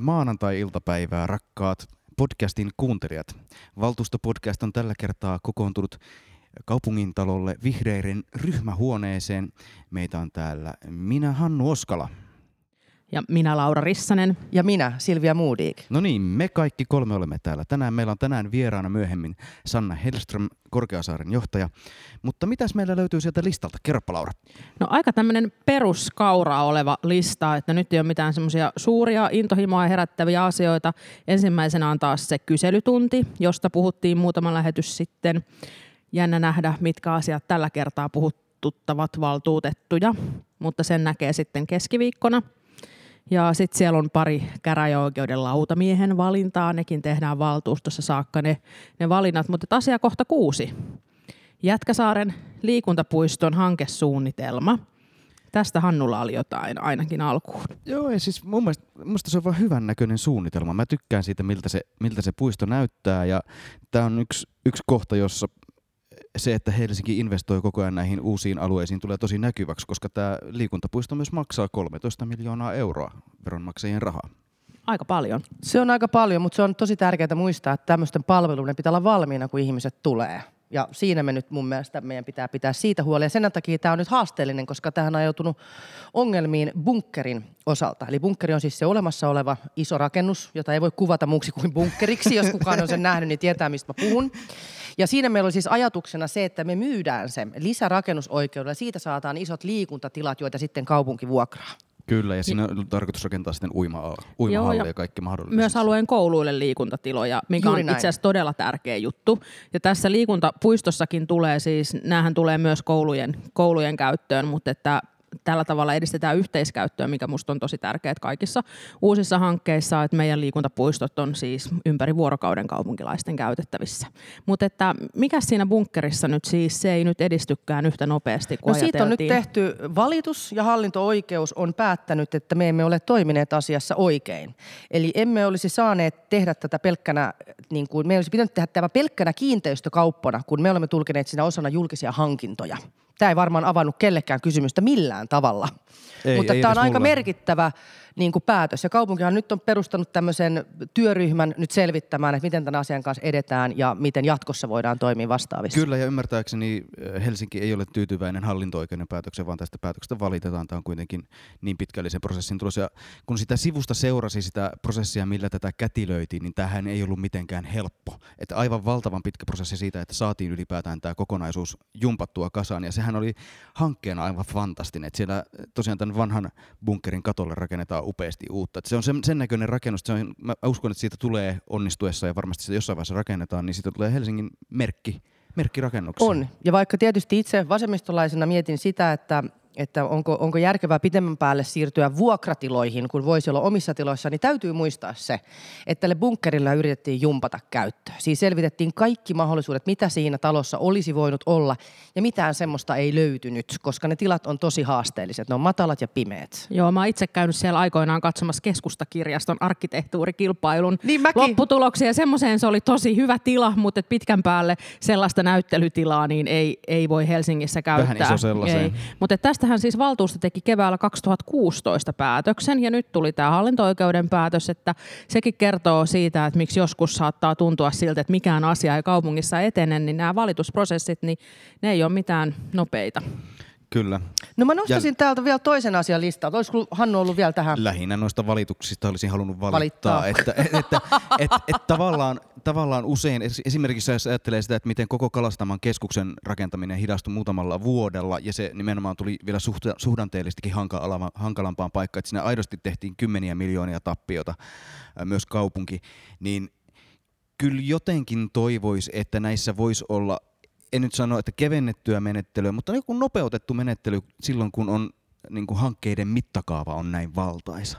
Maanantai-iltapäivää, rakkaat podcastin kuuntelijat. Valtuustopodcast on tällä kertaa kokoontunut kaupungintalolle vihreiden ryhmähuoneeseen. Meitä on täällä minä, Hannu Oskala. Ja minä Laura Rissanen. Ja minä, Silvia Moodik. No niin, me kaikki kolme olemme täällä tänään. Meillä on tänään vieraana myöhemmin Sanna Hellström, Korkeasaaren johtaja. Mutta mitäs meillä löytyy sieltä listalta? Kerropa Laura. No aika tämmöinen peruskaura oleva lista, että nyt ei ole mitään semmoisia suuria intohimoa herättäviä asioita. Ensimmäisenä on taas se kyselytunti, josta puhuttiin muutama lähetys sitten. Jännä nähdä, mitkä asiat tällä kertaa puhuttuttavat valtuutettuja, mutta sen näkee sitten keskiviikkona – ja sitten siellä on pari käräjäoikeuden lautamiehen valintaa, nekin tehdään valtuustossa saakka ne, ne valinnat. Mutta asia kohta kuusi. Jätkäsaaren liikuntapuiston hankesuunnitelma. Tästä Hannulla oli jotain ainakin alkuun. Joo, ja siis mun mielestä, mielestä se on vaan hyvän näköinen suunnitelma. Mä tykkään siitä, miltä se, miltä se puisto näyttää. Ja tämä on yksi, yksi kohta, jossa se, että Helsinki investoi koko ajan näihin uusiin alueisiin, tulee tosi näkyväksi, koska tämä liikuntapuisto myös maksaa 13 miljoonaa euroa veronmaksajien rahaa. Aika paljon. Se on aika paljon, mutta se on tosi tärkeää muistaa, että tämmöisten palveluiden pitää olla valmiina, kun ihmiset tulee. Ja siinä me nyt mun mielestä meidän pitää pitää siitä huolia. Sen takia tämä on nyt haasteellinen, koska tähän on joutunut ongelmiin bunkkerin osalta. Eli bunkkeri on siis se olemassa oleva iso rakennus, jota ei voi kuvata muuksi kuin bunkkeriksi. Jos kukaan on sen nähnyt, niin tietää, mistä mä puhun. Ja siinä meillä oli siis ajatuksena se, että me myydään se lisärakennusoikeudella. Siitä saataan isot liikuntatilat, joita sitten kaupunki vuokraa. Kyllä, ja siinä on tarkoitus rakentaa sitten uima, uimahalli ja, ja kaikki mahdollista. Myös alueen kouluille liikuntatiloja, mikä Juuri on näin. itse asiassa todella tärkeä juttu. Ja tässä liikuntapuistossakin tulee siis, näähän tulee myös koulujen, koulujen käyttöön, mutta että tällä tavalla edistetään yhteiskäyttöä, mikä minusta on tosi tärkeää kaikissa uusissa hankkeissa, että meidän liikuntapuistot on siis ympäri vuorokauden kaupunkilaisten käytettävissä. Mutta että mikä siinä bunkkerissa nyt siis, se ei nyt edistykään yhtä nopeasti kuin No siitä on nyt tehty valitus ja hallinto-oikeus on päättänyt, että me emme ole toimineet asiassa oikein. Eli emme olisi saaneet tehdä tätä pelkkänä, niin kuin, me olisi pitänyt tehdä tämä pelkkänä kiinteistökauppana, kun me olemme tulkineet siinä osana julkisia hankintoja. Tämä ei varmaan avannut kellekään kysymystä millään tavalla. Ei, Mutta ei tämä on aika mulla. merkittävä niin kuin päätös. Ja kaupunkihan nyt on perustanut tämmöisen työryhmän nyt selvittämään, että miten tämän asian kanssa edetään ja miten jatkossa voidaan toimia vastaavissa. Kyllä, ja ymmärtääkseni eh, Helsinki ei ole tyytyväinen hallinto-oikeuden päätöksen, vaan tästä päätöksestä valitetaan. Tämä on kuitenkin niin pitkällisen prosessin tulos. Ja kun sitä sivusta seurasi sitä prosessia, millä tätä kätilöitiin, niin tähän ei ollut mitenkään helppo. Että aivan valtavan pitkä prosessi siitä, että saatiin ylipäätään tämä kokonaisuus jumpattua kasaan. Ja sehän oli hankkeena aivan fantastinen. Että siellä tosiaan tämän vanhan bunkerin katolle rakennetaan upeasti uutta. Et se on sen, sen näköinen rakennus, se on, mä uskon, että siitä tulee onnistuessa ja varmasti se jossain vaiheessa rakennetaan, niin siitä tulee Helsingin merkki, merkkirakennuksia. On. Ja vaikka tietysti itse vasemmistolaisena mietin sitä, että että onko, onko järkevää pitemmän päälle siirtyä vuokratiloihin, kun voisi olla omissa tiloissa, niin täytyy muistaa se, että tälle bunkkerilla yritettiin jumpata käyttöä. Siis selvitettiin kaikki mahdollisuudet, mitä siinä talossa olisi voinut olla, ja mitään semmoista ei löytynyt, koska ne tilat on tosi haasteelliset. Ne on matalat ja pimeät. Joo, mä oon itse käynyt siellä aikoinaan katsomassa keskustakirjaston arkkitehtuurikilpailun niin lopputuloksia, ja semmoiseen se oli tosi hyvä tila, mutta pitkän päälle sellaista näyttelytilaa niin ei, ei voi Helsingissä käyttää. Vähän iso sellaiseen. Mutta tästä tästähän siis valtuusto teki keväällä 2016 päätöksen ja nyt tuli tämä hallinto-oikeuden päätös, että sekin kertoo siitä, että miksi joskus saattaa tuntua siltä, että mikään asia ei kaupungissa etene, niin nämä valitusprosessit, niin ne ei ole mitään nopeita. Kyllä. No mä nostaisin ja... täältä vielä toisen asian listaa. Olisiko Hannu ollut vielä tähän? Lähinnä noista valituksista olisin halunnut valittaa. valittaa. Että, että, että, että, että tavallaan, tavallaan usein, esimerkiksi jos ajattelee sitä, että miten koko Kalastaman keskuksen rakentaminen hidastui muutamalla vuodella, ja se nimenomaan tuli vielä suhdanteellistikin hankalampaan paikkaan, että siinä aidosti tehtiin kymmeniä miljoonia tappiota myös kaupunki, niin kyllä jotenkin toivoisi, että näissä voisi olla en nyt sano, että kevennettyä menettelyä, mutta joku nopeutettu menettely silloin, kun on niin kuin hankkeiden mittakaava on näin valtaisa.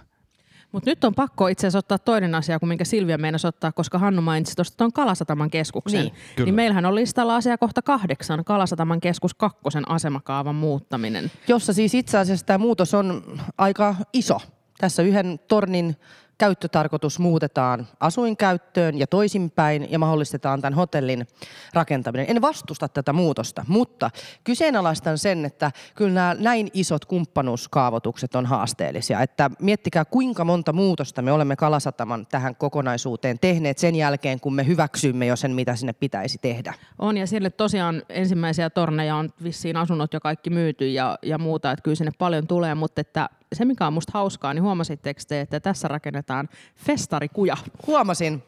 Mutta nyt on pakko itse asiassa ottaa toinen asia, kuin minkä Silvia meinasi ottaa, koska Hannu mainitsi tuosta tuon Kalasataman keskuksen. Niin, niin meillähän on listalla asia kohta kahdeksan, Kalasataman keskus kakkosen asemakaavan muuttaminen. Jossa siis itse asiassa tämä muutos on aika iso Tässä yhden tornin käyttötarkoitus muutetaan asuinkäyttöön ja toisinpäin ja mahdollistetaan tämän hotellin rakentaminen. En vastusta tätä muutosta, mutta kyseenalaistan sen, että kyllä nämä näin isot kumppanuuskaavoitukset on haasteellisia. Että miettikää kuinka monta muutosta me olemme Kalasataman tähän kokonaisuuteen tehneet sen jälkeen, kun me hyväksymme jo sen, mitä sinne pitäisi tehdä. On ja siellä tosiaan ensimmäisiä torneja on vissiin asunnot jo kaikki myyty ja, ja muuta, että kyllä sinne paljon tulee, mutta että se mikä on musta hauskaa, niin huomasitteko te, että tässä rakennetaan festarikuja? Huomasin.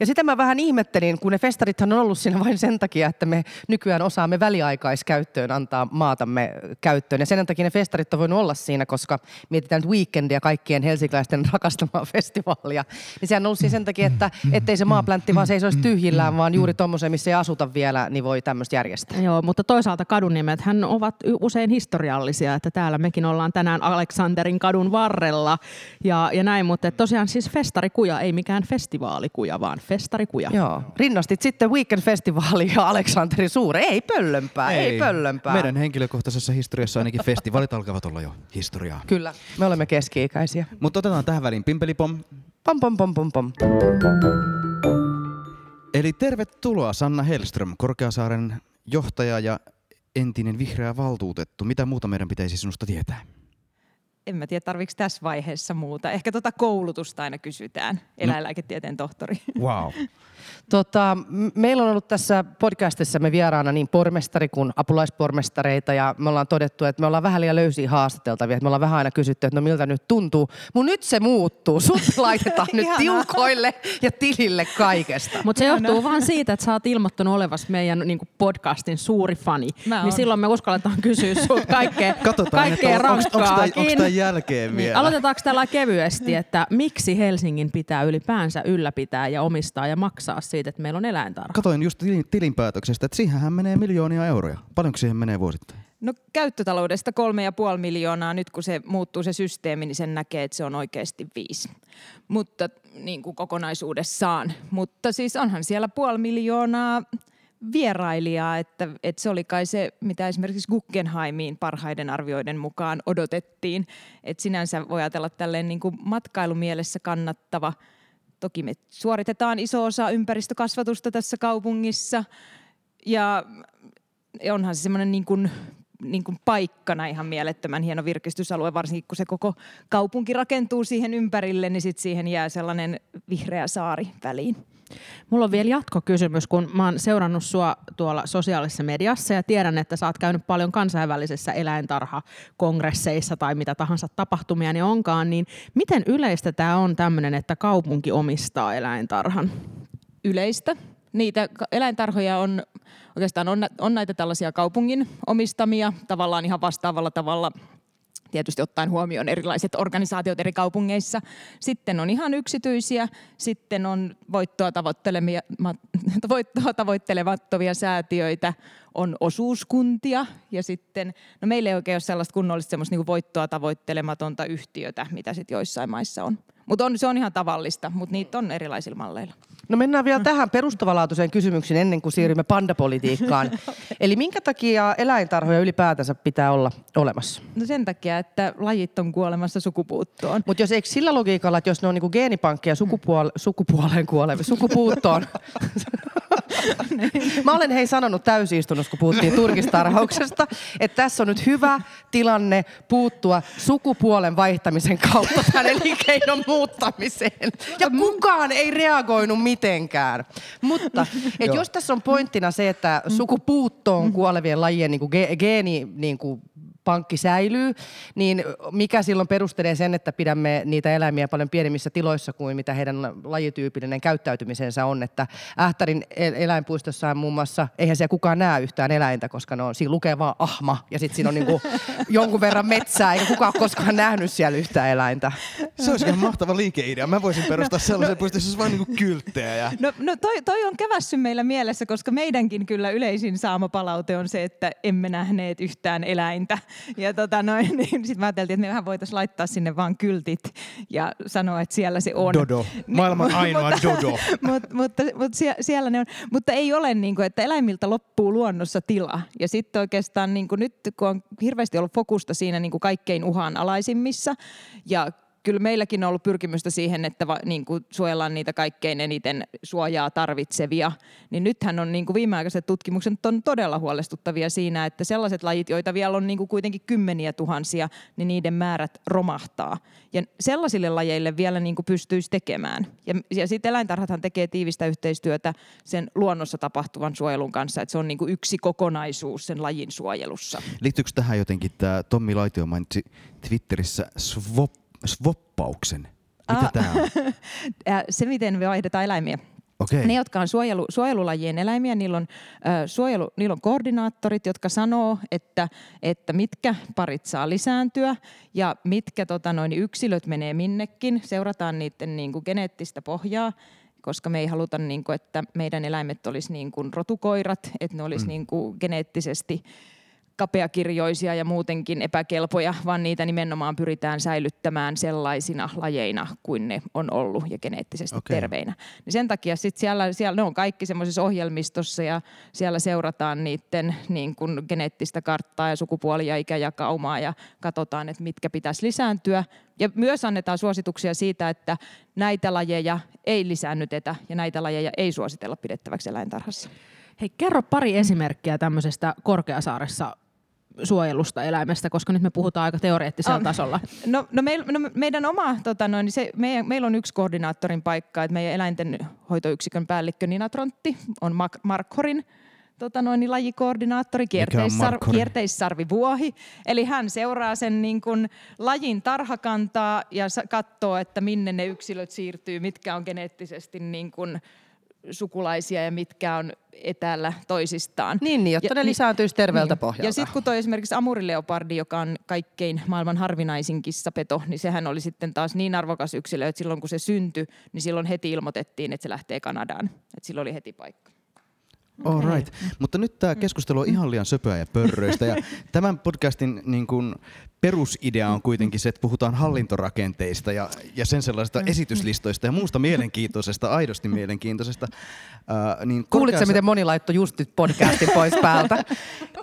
Ja sitä mä vähän ihmettelin, kun ne festarithan on ollut siinä vain sen takia, että me nykyään osaamme väliaikaiskäyttöön antaa maatamme käyttöön. Ja sen takia ne festarit on voinut olla siinä, koska mietitään nyt weekendia kaikkien helsinkiläisten rakastamaa festivaalia. Niin sehän on ollut siinä sen takia, että ettei se maapläntti vaan seisoisi tyhjillään, vaan juuri tuommoisen, missä ei asuta vielä, niin voi tämmöistä järjestää. Joo, mutta toisaalta kadunnimet hän ovat usein historiallisia, että täällä mekin ollaan tänään Aleksanterin kadun varrella ja, ja näin, mutta tosiaan siis festarikuja, ei mikään festivaalikuja vaan festarikuja. Joo. Rinnastit sitten Weekend-festivaali ja Aleksanterin suure. Ei pöllömpää, ei, ei pöllömpää. Meidän henkilökohtaisessa historiassa ainakin festivaalit alkavat olla jo historiaa. Kyllä, me olemme keski-ikäisiä. Mutta otetaan tähän väliin pimpelipom. Pom pom pom pom pom. Eli tervetuloa Sanna Hellström, Korkeasaaren johtaja ja entinen vihreä valtuutettu. Mitä muuta meidän pitäisi sinusta tietää? En mä tiedä, tarvitsetko tässä vaiheessa muuta. Ehkä tuota koulutusta aina kysytään, eläinlääketieteen tohtori. Wow. Tota, meillä on ollut tässä podcastissa me vieraana niin pormestari kuin apulaispormestareita ja me ollaan todettu, että me ollaan vähän liian löysiä haastateltavia. me ollaan vähän aina kysytty, että no miltä nyt tuntuu. Mun nyt se muuttuu. Sut laitetaan nyt tiukoille ja tilille kaikesta. Mutta se johtuu vaan siitä, että sä oot ilmoittanut olevas meidän niin podcastin suuri fani. Niin silloin me uskalletaan kysyä sun kaikkea, Katsotaan, kaikkea rankkaa. Onko jälkeen niin, vielä? Aloitetaanko tällä kevyesti, että miksi Helsingin pitää ylipäänsä ylläpitää ja omistaa ja maksaa maksaa siitä, että meillä on eläintarha. Katoin just tilinpäätöksestä, että siihenhän menee miljoonia euroja. Paljonko siihen menee vuosittain? No käyttötaloudesta kolme ja puoli miljoonaa. Nyt kun se muuttuu se systeemi, niin sen näkee, että se on oikeasti viisi. Mutta niin kuin kokonaisuudessaan. Mutta siis onhan siellä puoli miljoonaa vierailijaa, että, että se oli kai se, mitä esimerkiksi Guggenheimiin parhaiden arvioiden mukaan odotettiin. Että sinänsä voi ajatella tälleen niin kuin matkailumielessä kannattava – Toki me suoritetaan iso osa ympäristökasvatusta tässä kaupungissa ja onhan se semmoinen niin kuin, niin kuin paikkana ihan mielettömän hieno virkistysalue, varsinkin kun se koko kaupunki rakentuu siihen ympärille, niin sitten siihen jää sellainen vihreä saari väliin. Mulla on vielä jatkokysymys, kun mä oon seurannut sua tuolla sosiaalisessa mediassa ja tiedän, että sä oot käynyt paljon kansainvälisissä eläintarhakongresseissa tai mitä tahansa tapahtumia ne onkaan, niin miten yleistä tämä on tämmöinen, että kaupunki omistaa eläintarhan? Yleistä. Niitä eläintarhoja on oikeastaan on, on näitä tällaisia kaupungin omistamia tavallaan ihan vastaavalla tavalla tietysti ottaen huomioon erilaiset organisaatiot eri kaupungeissa. Sitten on ihan yksityisiä, sitten on voittoa, voittoa tavoittelemattomia säätiöitä, on osuuskuntia ja sitten, no meillä ei oikein ole sellaista kunnollista semmoista niin voittoa tavoittelematonta yhtiötä, mitä sitten joissain maissa on. Mutta on, se on ihan tavallista, mutta niitä on erilaisilla malleilla. No mennään vielä tähän perustavanlaatuiseen kysymykseen ennen kuin siirrymme pandapolitiikkaan. okay. Eli minkä takia eläintarhoja ylipäätänsä pitää olla olemassa? No sen takia, että lajit on kuolemassa sukupuuttoon. Mutta jos eikö sillä logiikalla, että jos ne on niinku geenipankkeja sukupuol- sukupuoleen kuolevia, sukupuuttoon. Mä olen hei sanonut täysistunnossa, kun puhuttiin turkistarhauksesta, että tässä on nyt hyvä tilanne puuttua sukupuolen vaihtamisen kautta tämän elinkeinon muuttamiseen. Ja kukaan ei reagoinut mitenkään. Mutta et jos tässä on pointtina se, että sukupuuttoon kuolevien lajien niin kuin ge- geeni niin kuin pankki säilyy, niin mikä silloin perustelee sen, että pidämme niitä eläimiä paljon pienemmissä tiloissa kuin mitä heidän lajityypillinen käyttäytymisensä on. Että Ähtärin eläinpuistossa on muun muassa, eihän siellä kukaan näe yhtään eläintä, koska ne on, siinä lukee vaan ahma ja sitten siinä on niinku jonkun verran metsää, eikä kukaan ole koskaan nähnyt siellä yhtään eläintä. Se olisi ihan mahtava liikeidea. Mä voisin perustaa sellaisen puiston, jossa olisi vain niinku kylttejä. Ja... No, no toi, toi on kävässy meillä mielessä, koska meidänkin kyllä yleisin saama palaute on se, että emme nähneet yhtään eläintä. Ja tota noin, niin sitten mä ajattelin, että me vähän voitaisiin laittaa sinne vaan kyltit ja sanoa, että siellä se on. Dodo. Niin, Maailman ainoa mutta, dodo. mutta, mutta, mutta siellä ne on. Mutta ei ole niin kuin, että eläimiltä loppuu luonnossa tila. Ja sitten oikeastaan niin kuin nyt, kun on hirveästi ollut fokusta siinä niin kuin kaikkein uhanalaisimmissa ja kyllä meilläkin on ollut pyrkimystä siihen, että va, niin kuin suojellaan niitä kaikkein eniten suojaa tarvitsevia. Niin nythän on niin kuin viimeaikaiset tutkimukset on todella huolestuttavia siinä, että sellaiset lajit, joita vielä on niin kuin kuitenkin kymmeniä tuhansia, niin niiden määrät romahtaa. Ja sellaisille lajeille vielä niin kuin pystyisi tekemään. Ja, ja sitten eläintarhathan tekee tiivistä yhteistyötä sen luonnossa tapahtuvan suojelun kanssa, että se on niin kuin yksi kokonaisuus sen lajin suojelussa. Liittyykö tähän jotenkin tämä Tommi Laitio mainitsi Twitterissä swap, swappauksen? Mitä Ah. tämä on? Äh, Se, miten me vaihdetaan eläimiä. Okei. Ne, jotka on suojelu, suojelulajien eläimiä, niillä on, ö, suojelu, niillä on koordinaattorit, jotka sanoo, että, että mitkä parit saa lisääntyä ja mitkä tota, noin, yksilöt menee minnekin. Seurataan niiden niin kuin, geneettistä pohjaa koska me ei haluta, niin kuin, että meidän eläimet olisi niin kuin rotukoirat, että ne olisi mm. niin kuin geneettisesti kapeakirjoisia ja muutenkin epäkelpoja, vaan niitä nimenomaan pyritään säilyttämään sellaisina lajeina kuin ne on ollut ja geneettisesti okay. terveinä. Niin sen takia sit siellä, siellä ne on kaikki semmoisessa ohjelmistossa ja siellä seurataan niiden niin kuin geneettistä karttaa ja sukupuolia, ikäjakaumaa ja katsotaan, että mitkä pitäisi lisääntyä. Ja myös annetaan suosituksia siitä, että näitä lajeja ei lisäännytetä ja näitä lajeja ei suositella pidettäväksi eläintarhassa. Hei, kerro pari esimerkkiä tämmöisestä Korkeasaaressa suojelusta eläimestä, koska nyt me puhutaan aika teoreettisella Ah. tasolla. No, no, meil, no meidän oma, tota noin, se, meidän, meillä on yksi koordinaattorin paikka, että meidän eläintenhoitoyksikön päällikkö Nina Trontti on Mak- Markhorin tota noin, lajikoordinaattori, kierteissar, kierteissarvivuohi. Eli hän seuraa sen niin kuin, lajin tarhakantaa ja sa- katsoo, että minne ne yksilöt siirtyy, mitkä on geneettisesti niin kuin, sukulaisia ja mitkä on etäällä toisistaan. Niin, niin jotta Ja- ne niin- lisääntyisi terveeltä niin. pohjalta. Ja sitten kun toi esimerkiksi amurileopardi, joka on kaikkein maailman harvinaisin kissapeto, niin sehän oli sitten taas niin arvokas yksilö, että silloin kun se syntyi, niin silloin heti ilmoitettiin, että se lähtee Kanadaan. Että silloin oli heti paikka. All right. Mutta nyt tämä keskustelu on ihan liian söpöä ja pörröistä. Ja tämän podcastin niin kun, perusidea on kuitenkin se, että puhutaan hallintorakenteista ja, ja sen sellaisista esityslistoista ja muusta mielenkiintoisesta, aidosti mielenkiintoisesta. Ää, niin Kuulitko, miten moni laittoi just nyt podcastin pois päältä?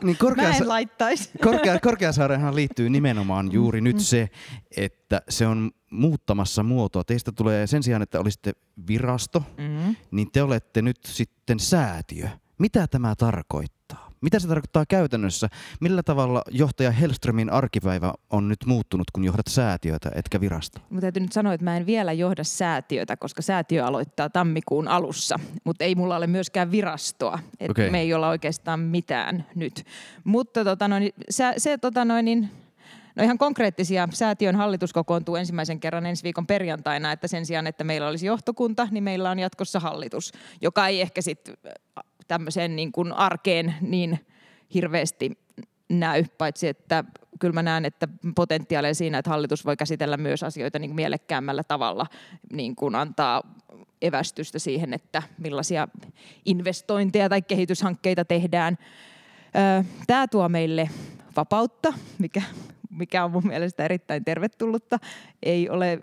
niin Mä korkeasa- en laittaisi. Korkea, Korkeasaareenhan liittyy nimenomaan juuri nyt se, että se on muuttamassa muotoa. Teistä tulee sen sijaan, että olisitte virasto, Mm-hmm. niin te olette nyt sitten säätiö. Mitä tämä tarkoittaa? Mitä se tarkoittaa käytännössä? Millä tavalla johtaja Hellströmin arkipäivä on nyt muuttunut, kun johdat säätiötä etkä virasta? Mutta täytyy nyt sanoa, että mä en vielä johda säätiötä, koska säätiö aloittaa tammikuun alussa. Mutta ei mulla ole myöskään virastoa. Et Okei. Me ei olla oikeastaan mitään nyt. Mutta tota noin, sä, se tota noin, niin, No ihan konkreettisia. Säätiön hallitus kokoontuu ensimmäisen kerran ensi viikon perjantaina, että sen sijaan, että meillä olisi johtokunta, niin meillä on jatkossa hallitus, joka ei ehkä sitten tämmöiseen niin kuin arkeen niin hirveästi näy, paitsi että kyllä mä näen, että potentiaalia siinä, että hallitus voi käsitellä myös asioita niin kuin mielekkäämmällä tavalla, niin kuin antaa evästystä siihen, että millaisia investointeja tai kehityshankkeita tehdään. Tämä tuo meille vapautta, mikä, mikä on mun mielestä erittäin tervetullutta. Ei ole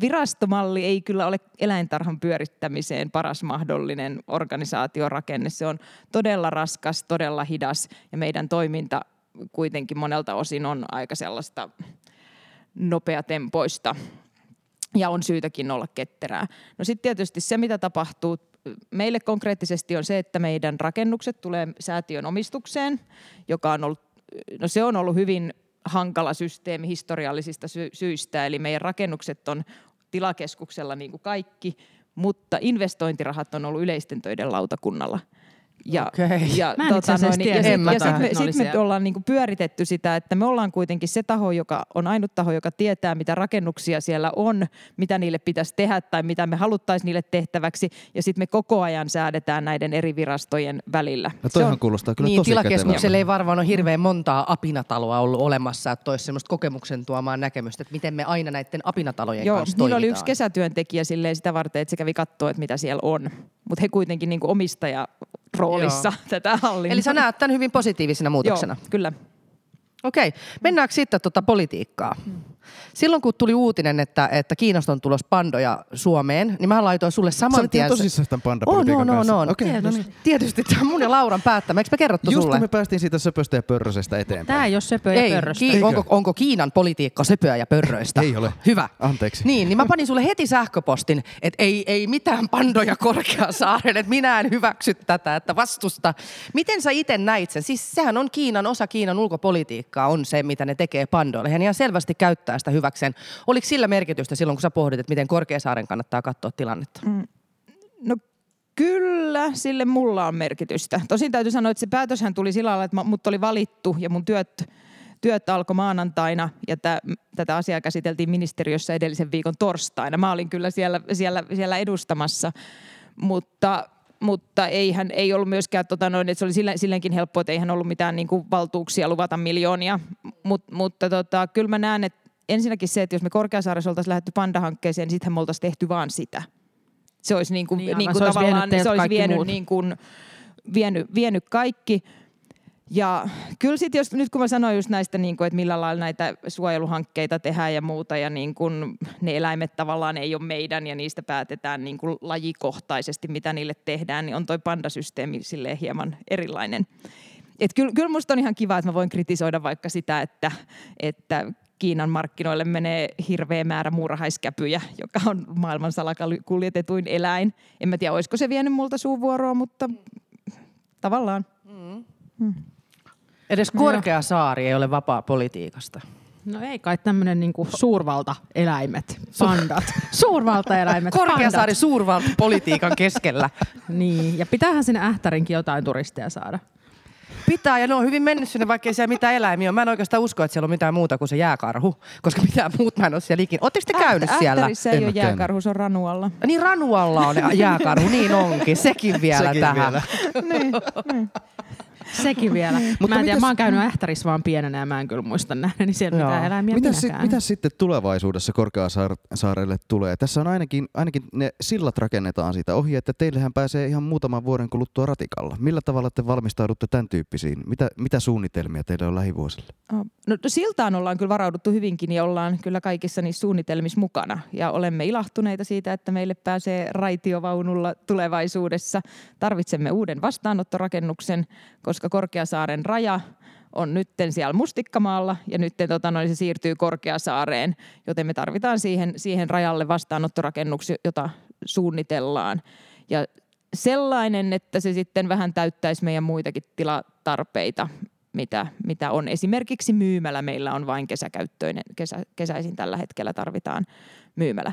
virastomalli ei kyllä ole eläintarhan pyörittämiseen paras mahdollinen organisaatiorakenne. Se on todella raskas, todella hidas ja meidän toiminta kuitenkin monelta osin on aika sellaista nopeatempoista ja on syytäkin olla ketterää. No sitten tietysti se, mitä tapahtuu meille konkreettisesti on se, että meidän rakennukset tulee säätiön omistukseen, joka on ollut, no se on ollut hyvin hankala systeemi historiallisista sy- syistä, eli meidän rakennukset on tilakeskuksella niin kuin kaikki, mutta investointirahat on ollut yleisten töiden lautakunnalla. Ja, Okei. ja, Mä en itse asiassa ja, tiennyt, sit- ja sitten tähän. me, sit me ollaan niinku pyöritetty sitä, että me ollaan kuitenkin se taho, joka on ainut taho, joka tietää, mitä rakennuksia siellä on, mitä niille pitäisi tehdä tai mitä me haluttaisiin niille tehtäväksi. Ja sitten me koko ajan säädetään näiden eri virastojen välillä. No Se toihan on- kuulostaa kyllä niin, tosi tilakeskuksella ei varmaan ole hirveän montaa apinataloa ollut olemassa, että olisi semmoista kokemuksen tuomaan näkemystä, että miten me aina näiden apinatalojen Joo, kanssa niillä oli yksi kesätyöntekijä silleen sitä varten, että se kävi katsoa, että mitä siellä on. Mutta he kuitenkin niinku omistaja roolissa Joo. tätä hallintoa. Eli sä näet tämän hyvin positiivisena muutoksena. Joo, kyllä. Okei, mennäänkö sitten tuota politiikkaa? Silloin kun tuli uutinen, että, että Kiinasta on tulossa pandoja Suomeen, niin mä laitoin sulle Sä saman tien... ihan tosissaan tämän on, on, kanssa. on. Okei, no Tietysti. niin. Tietysti, tämä on mun ja Lauran päättämä. Eikö me kerrottu Just sulle? kun me päästiin siitä söpöstä ja pörrösestä eteenpäin. Tämä ei ole söpö ja Ei, pörröstä. ki- onko, onko Kiinan politiikka söpöä ja pörröistä? Ei ole. Hyvä. Anteeksi. Niin, niin mä panin sulle heti sähköpostin, että ei, ei mitään pandoja Korkeasaareen, että minä en hyväksy tätä, että vastusta. Miten sä itse näit sen? Siis sehän on Kiinan, osa Kiinan ulkopolitiikkaa on se, mitä ne tekee pandoille. Hän ihan selvästi käyttää sitä hyväkseen. Oliko sillä merkitystä silloin, kun sä pohdit, että miten Korkeasaaren kannattaa katsoa tilannetta? No kyllä, sille mulla on merkitystä. Tosin täytyy sanoa, että se päätöshän tuli sillä lailla, että mut oli valittu ja mun työt, työt alkoi maanantaina ja tä, tätä asiaa käsiteltiin ministeriössä edellisen viikon torstaina. Mä olin kyllä siellä, siellä, siellä edustamassa, mutta mutta eihän, ei ollut myöskään, tota noin, että se oli sille, silleenkin helppo, että eihän ollut mitään niin kuin, valtuuksia luvata miljoonia. Mut, mutta tota, kyllä mä näen, että ensinnäkin se, että jos me Korkeasaaressa oltaisiin lähdetty Panda-hankkeeseen, niin sittenhän me oltaisiin tehty vaan sitä. Se olisi niin kuin, Niin, niin, kuin se olisi tavallaan, vienyt teiltä se olisi vienyt, muut. niin kuin, vienyt, vienyt kaikki. Ja kyllä sitten, jos nyt kun mä sanoin just näistä, niin kuin, että millä lailla näitä suojeluhankkeita tehdään ja muuta, ja niin kuin ne eläimet tavallaan ei ole meidän, ja niistä päätetään niin kuin lajikohtaisesti, mitä niille tehdään, niin on toi pandasysteemi silleen hieman erilainen. Et kyllä, kyllä musta on ihan kiva, että mä voin kritisoida vaikka sitä, että, että Kiinan markkinoille menee hirveä määrä muurahaiskäpyjä, joka on maailman salakuljetetuin eläin. En mä tiedä, olisiko se vienyt multa suuvuoroa, mutta tavallaan. Edes Korkeasaari ei ole vapaa politiikasta. No ei kai tämmöinen niinku suurvaltaeläimet, pandat. Suurvaltaeläimet, Korkeasaari pandat. suurvalta politiikan keskellä. Niin, ja pitäähän sinne Ähtärinkin jotain turisteja saada. Pitää, ja ne on hyvin mennyt sinne, vaikka ei siellä mitään eläimiä ole. Mä en oikeastaan usko, että siellä on mitään muuta kuin se jääkarhu, koska mitään muut mä en ole siellä ikinä. Oletteko te käynyt Ähtä- siellä? Ähtärissä En ei ole ole käynyt. jääkarhu, se on Ranualla. Niin Ranualla on jääkarhu, niin onkin. Sekin vielä Sekin tähän. vielä. Sekin vielä. Mutta mä en tiedä, mitäs- mä oon käynyt Ähtärissä vaan pienenä ja mä en kyllä muista nähneeni siellä Joo. mitään eläimiä Mitä, sit, minäkään. mitä sitten tulevaisuudessa Korkeasaarelle tulee? Tässä on ainakin, ainakin ne sillat rakennetaan siitä ohi, että teillähän pääsee ihan muutaman vuoden kuluttua ratikalla. Millä tavalla te valmistaudutte tämän tyyppisiin? Mitä, mitä suunnitelmia teillä on lähivuosille? Oh. No siltaan ollaan kyllä varauduttu hyvinkin ja ollaan kyllä kaikissa niissä suunnitelmissa mukana. Ja olemme ilahtuneita siitä, että meille pääsee raitiovaunulla tulevaisuudessa. Tarvitsemme uuden vastaanottorakennuksen, koska Korkeasaaren raja on nytten siellä Mustikkamaalla ja nyt tota, noin, se siirtyy Korkeasaareen, joten me tarvitaan siihen, siihen rajalle vastaanottorakennuksia, jota suunnitellaan. Ja sellainen, että se sitten vähän täyttäisi meidän muitakin tilatarpeita, mitä, mitä on. Esimerkiksi myymälä meillä on vain kesäkäyttöinen, kesä, kesäisin tällä hetkellä tarvitaan myymälä.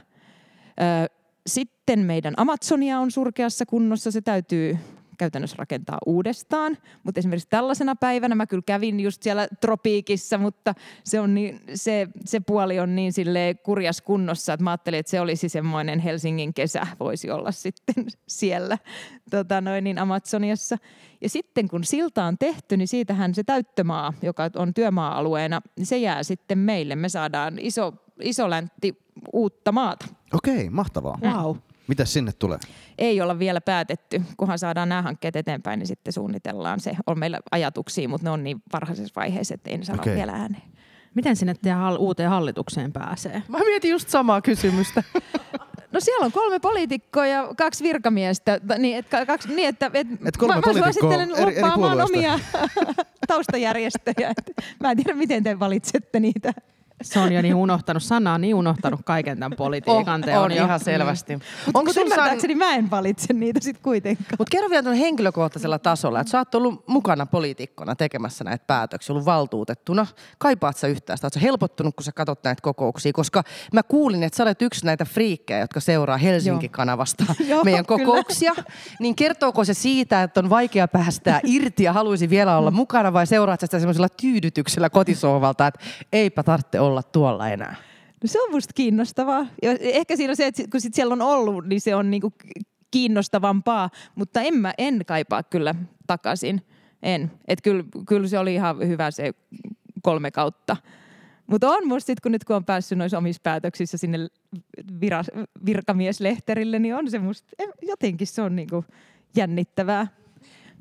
Sitten meidän Amazonia on surkeassa kunnossa, se täytyy käytännössä rakentaa uudestaan. Mutta esimerkiksi tällaisena päivänä mä kyllä kävin just siellä tropiikissa, mutta se, on niin, se, se puoli on niin sille kurjas kunnossa, että mä ajattelin, että se olisi semmoinen Helsingin kesä voisi olla sitten siellä tota noin, niin Amazoniassa. Ja sitten kun silta on tehty, niin siitähän se täyttömaa, joka on työmaa-alueena, niin se jää sitten meille. Me saadaan iso, iso läntti uutta maata. Okei, mahtavaa. Wow. Mitäs sinne tulee? Ei olla vielä päätetty. Kunhan saadaan nämä hankkeet eteenpäin, niin sitten suunnitellaan se. On meillä ajatuksia, mutta ne on niin varhaisessa vaiheessa, että en sano Okei. vielä ääneen. Miten sinne teidän uuteen hallitukseen pääsee? Mä mietin just samaa kysymystä. No siellä on kolme poliitikkoa ja kaksi virkamiestä. Niin, et, ka- kaksi, niin että, et, Et kolme mä, mä poliitikkoa suosittelen eri- eri omia taustajärjestöjä. Et mä en tiedä, miten te valitsette niitä. Se on jo niin unohtanut, Sanna on niin unohtanut kaiken tämän politiikan on, teon on jo. ihan selvästi. Mutta Onko sun ymmärtääkseni mä en valitse niitä sitten kuitenkaan. Mutta kerro vielä tuon henkilökohtaisella tasolla, että sä oot ollut mukana poliitikkona tekemässä näitä päätöksiä, ollut valtuutettuna. Kaipaat sä yhtään sitä? Oot sä helpottunut, kun sä katsot näitä kokouksia? Koska mä kuulin, että sä olet yksi näitä friikkejä, jotka seuraa Helsinki-kanavasta Joo, meidän kyllä. kokouksia. Niin kertooko se siitä, että on vaikea päästää irti ja haluaisi vielä olla mukana vai seuraat sä sitä semmoisella tyydytyksellä kotisohvalta, että eipä tarvitse olla tuolla enää? No se on musta kiinnostavaa. Ja ehkä siinä on se, että kun sit siellä on ollut, niin se on niinku kiinnostavampaa. Mutta en, mä, en kaipaa kyllä takaisin. En. Et kyllä, kyllä se oli ihan hyvä se kolme kautta. Mutta on musta sit, kun nyt kun on päässyt noissa omissa päätöksissä sinne vira, virkamieslehterille, niin on se musta, en- jotenkin se on niinku jännittävää.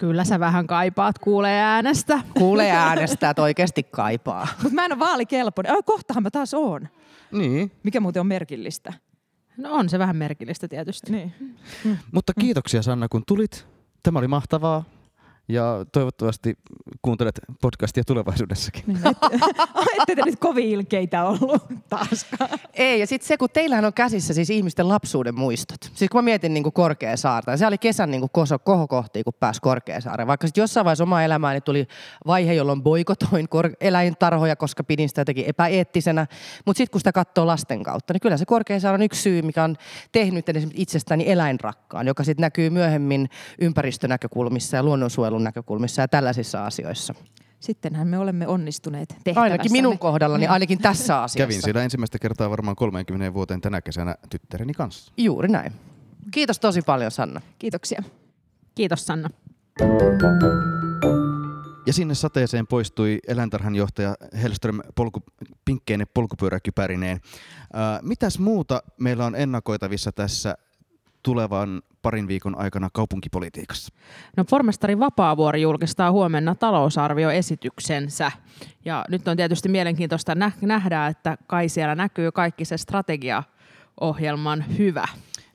Kyllä sä vähän kaipaat kuulee äänestä. Kuulee äänestää, että oikeasti kaipaa. Mutta mä en ole vaalikelpoinen. Oh, kohtahan mä taas oon. Niin, Mikä muuten on merkillistä? No on se vähän merkillistä tietysti. Niin. mutta kiitoksia Sanna kun tulit. Tämä oli mahtavaa ja toivottavasti kuuntelet podcastia tulevaisuudessakin. Niin, ette te nyt kovin ilkeitä ollut taaskaan. Ei, ja sitten se, kun teillähän on käsissä siis ihmisten lapsuuden muistot. Siis kun mä mietin niin Korkeasaarta, se oli kesän niin koso, kohokohtia, kun pääsi Korkeasaareen. Vaikka sitten jossain vaiheessa omaa elämääni tuli vaihe, jolloin boikotoin kor- eläintarhoja, koska pidin sitä jotenkin epäeettisenä. Mutta sitten kun sitä katsoo lasten kautta, niin kyllä se Korkeasaari on yksi syy, mikä on tehnyt itsestäni eläinrakkaan, joka sitten näkyy myöhemmin ympäristönäkökulmissa ja luonnonsuojelun näkökulmissa ja tällaisissa asioissa. Sittenhän me olemme onnistuneet tehtävässämme. Ainakin minun kohdallani, ainakin tässä asiassa. Kävin siellä ensimmäistä kertaa varmaan 30 vuoteen tänä kesänä tyttäreni kanssa. Juuri näin. Kiitos tosi paljon, Sanna. Kiitoksia. Kiitos Sanna. Ja sinne sateeseen poistui eläintarhanjohtaja Hellström polku, pinkkeinen polkupyöräkypärineen. Ää, mitäs muuta meillä on ennakoitavissa tässä tulevan parin viikon aikana kaupunkipolitiikassa? No pormestari Vapaavuori julkistaa huomenna talousarvioesityksensä. Ja nyt on tietysti mielenkiintoista nä- nähdä, että kai siellä näkyy kaikki se strategiaohjelman hyvä.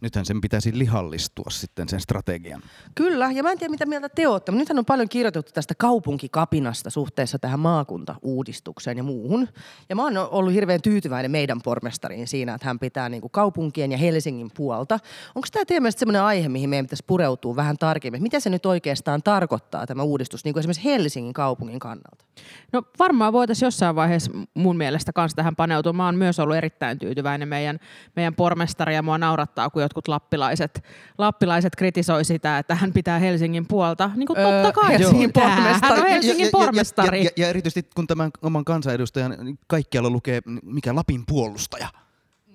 Nythän sen pitäisi lihallistua sitten sen strategian. Kyllä, ja mä en tiedä mitä mieltä te olette, mutta nythän on paljon kirjoitettu tästä kaupunkikapinasta suhteessa tähän maakuntauudistukseen ja muuhun. Ja mä oon ollut hirveän tyytyväinen meidän pormestariin siinä, että hän pitää niin kuin kaupunkien ja Helsingin puolta. Onko tämä teidän mielestä sellainen aihe, mihin meidän pitäisi pureutua vähän tarkemmin? Mitä se nyt oikeastaan tarkoittaa tämä uudistus niin kuin esimerkiksi Helsingin kaupungin kannalta? No varmaan voitaisiin jossain vaiheessa mun mielestä kanssa tähän paneutua. Mä oon myös ollut erittäin tyytyväinen meidän, meidän pormestari ja mua naurattaa, kun jotkut lappilaiset, lappilaiset kritisoi sitä, että hän pitää Helsingin puolta. Niin kuin Öö, totta kai Helsingin pormestari. Hän on Helsingin pormestari. Ja, ja, ja, ja erityisesti kun tämän oman kansanedustajan niin kaikkialla lukee, mikä Lapin puolustaja.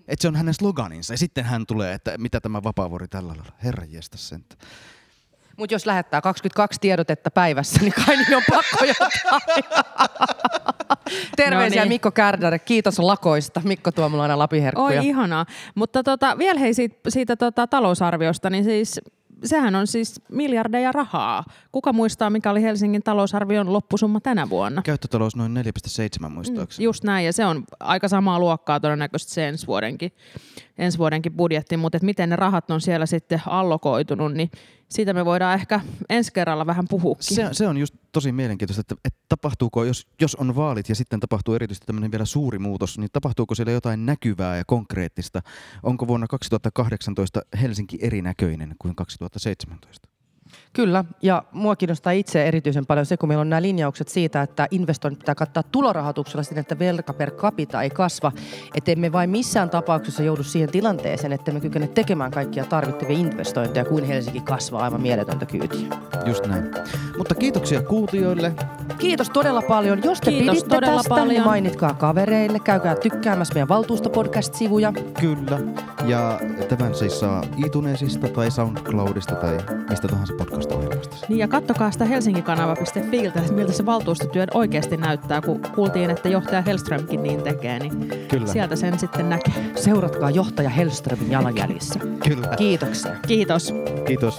Että se on hänen sloganinsa. Ja sitten hän tulee, että mitä tämä vapaavuori tällä lailla. Herra jestas sen. Mutta jos lähettää 22 tiedotetta päivässä, niin kai niin on pakko jotain. Terveisiä No niin. Mikko Kärdär, kiitos lakoista. Mikko tuo mulla aina lapiherkkuja. Oi ihanaa. Mutta tota, vielä hei siitä, siitä tota, talousarviosta, niin siis sehän on siis miljardeja rahaa. Kuka muistaa, mikä oli Helsingin talousarvion loppusumma tänä vuonna? Käyttötalous noin 4,7 muistaakseni. Just näin, ja se on aika samaa luokkaa todennäköisesti se ensi vuodenkin, ensi vuodenkin budjetti, mutta et miten ne rahat on siellä sitten allokoitunut, niin siitä me voidaan ehkä ensi kerralla vähän puhuakin. Se, se on just tosi mielenkiintoista, että, että tapahtuuko, jos, jos on vaalit ja sitten tapahtuu erityisesti tämmöinen vielä suuri muutos, niin tapahtuuko siellä jotain näkyvää ja konkreettista? Onko vuonna 2018 Helsinki erinäköinen kuin 2017? Kyllä, ja mua kiinnostaa itse erityisen paljon se, kun meillä on nämä linjaukset siitä, että investoinnit pitää kattaa tulorahoituksella siten, että velka per capita ei kasva. Että emme vain missään tapauksessa joudu siihen tilanteeseen, että me kykene tekemään kaikkia tarvittavia investointeja, kuin Helsinki kasvaa aivan mieletöntä kyytiä. Just näin. Mutta kiitoksia kuulijoille. Kiitos todella paljon. Jos te Kiitos piditte todella tästä, niin paljon. mainitkaa kavereille. Käykää tykkäämässä meidän valtuustopodcast-sivuja. Kyllä. Ja tämän siis saa iTunesista tai SoundCloudista tai mistä tahansa podcast-ohjelmasta. Niin ja kattokaa sitä helsinkikanava.filtä, että miltä se valtuustotyö oikeasti näyttää, kun kuultiin, että johtaja Hellströmkin niin tekee, niin Kyllä. sieltä sen sitten näkee. Seuratkaa johtaja Hellströmin jalanjäljissä. Kyllä. Kiitoksia. Kiitos. Kiitos.